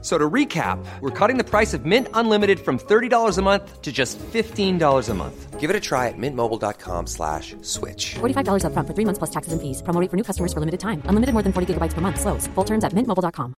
So to recap, we're cutting the price of Mint Unlimited from $30 a month to just $15 a month. Give it a try at mintmobile.com slash switch. $45 upfront for three months plus taxes and fees. Promo rate for new customers for limited time. Unlimited more than 40 gigabytes per month. Slows. Full terms at mintmobile.com.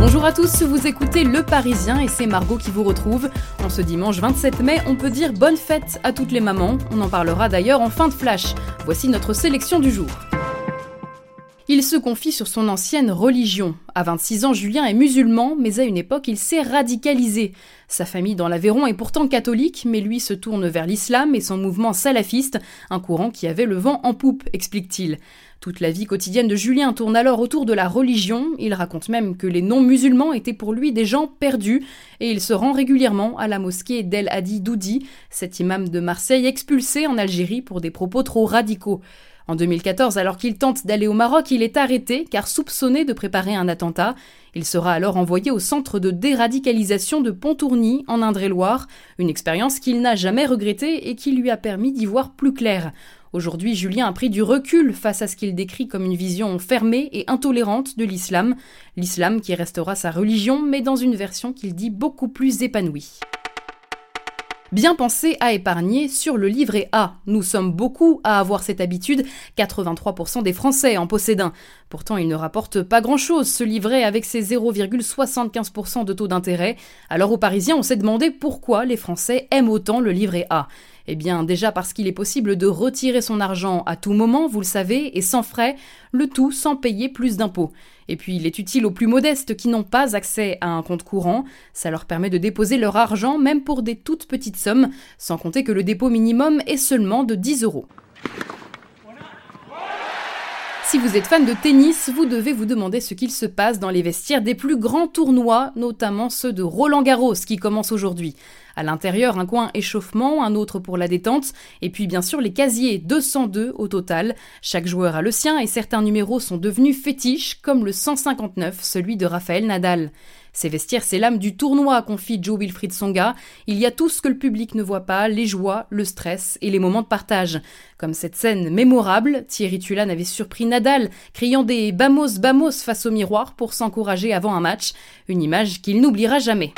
Bonjour à tous, vous écoutez Le Parisien et c'est Margot qui vous retrouve. En ce dimanche 27 mai, on peut dire bonne fête à toutes les mamans. On en parlera d'ailleurs en fin de flash. Voici notre sélection du jour. Il se confie sur son ancienne religion. À 26 ans, Julien est musulman, mais à une époque, il s'est radicalisé. Sa famille dans l'Aveyron est pourtant catholique, mais lui se tourne vers l'islam et son mouvement salafiste, un courant qui avait le vent en poupe, explique-t-il. Toute la vie quotidienne de Julien tourne alors autour de la religion. Il raconte même que les non-musulmans étaient pour lui des gens perdus et il se rend régulièrement à la mosquée d'El Hadi Doudi, cet imam de Marseille expulsé en Algérie pour des propos trop radicaux. En 2014, alors qu'il tente d'aller au Maroc, il est arrêté car soupçonné de préparer un attentat. Il sera alors envoyé au centre de déradicalisation de Pontourny, en Indre-et-Loire, une expérience qu'il n'a jamais regrettée et qui lui a permis d'y voir plus clair. Aujourd'hui, Julien a pris du recul face à ce qu'il décrit comme une vision fermée et intolérante de l'islam. L'islam qui restera sa religion, mais dans une version qu'il dit beaucoup plus épanouie. Bien penser à épargner sur le livret A. Nous sommes beaucoup à avoir cette habitude, 83% des Français en possèdent un. Pourtant, il ne rapporte pas grand-chose, ce livret, avec ses 0,75% de taux d'intérêt. Alors aux Parisiens, on s'est demandé pourquoi les Français aiment autant le livret A. Eh bien, déjà parce qu'il est possible de retirer son argent à tout moment, vous le savez, et sans frais, le tout sans payer plus d'impôts. Et puis, il est utile aux plus modestes qui n'ont pas accès à un compte courant. Ça leur permet de déposer leur argent, même pour des toutes petites sommes, sans compter que le dépôt minimum est seulement de 10 euros. Si vous êtes fan de tennis, vous devez vous demander ce qu'il se passe dans les vestiaires des plus grands tournois, notamment ceux de Roland Garros qui commencent aujourd'hui. À l'intérieur, un coin échauffement, un autre pour la détente, et puis bien sûr les casiers, 202 au total. Chaque joueur a le sien et certains numéros sont devenus fétiches, comme le 159, celui de Raphaël Nadal. Ces vestiaires, c'est l'âme du tournoi, confie Joe Wilfried Songa. Il y a tout ce que le public ne voit pas, les joies, le stress et les moments de partage. Comme cette scène mémorable, Thierry Tulane avait surpris Nadal, criant des Bamos Bamos face au miroir pour s'encourager avant un match, une image qu'il n'oubliera jamais.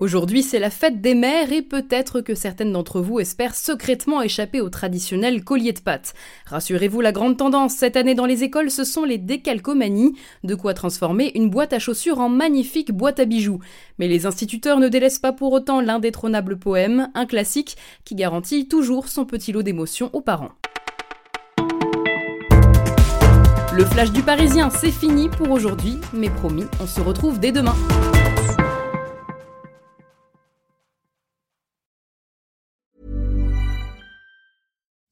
Aujourd'hui, c'est la fête des mères et peut-être que certaines d'entre vous espèrent secrètement échapper au traditionnel collier de pâte. Rassurez-vous, la grande tendance cette année dans les écoles, ce sont les décalcomanies, de quoi transformer une boîte à chaussures en magnifique boîte à bijoux. Mais les instituteurs ne délaissent pas pour autant l'indétrônable poème, un classique qui garantit toujours son petit lot d'émotions aux parents. Le flash du Parisien, c'est fini pour aujourd'hui, mais promis, on se retrouve dès demain.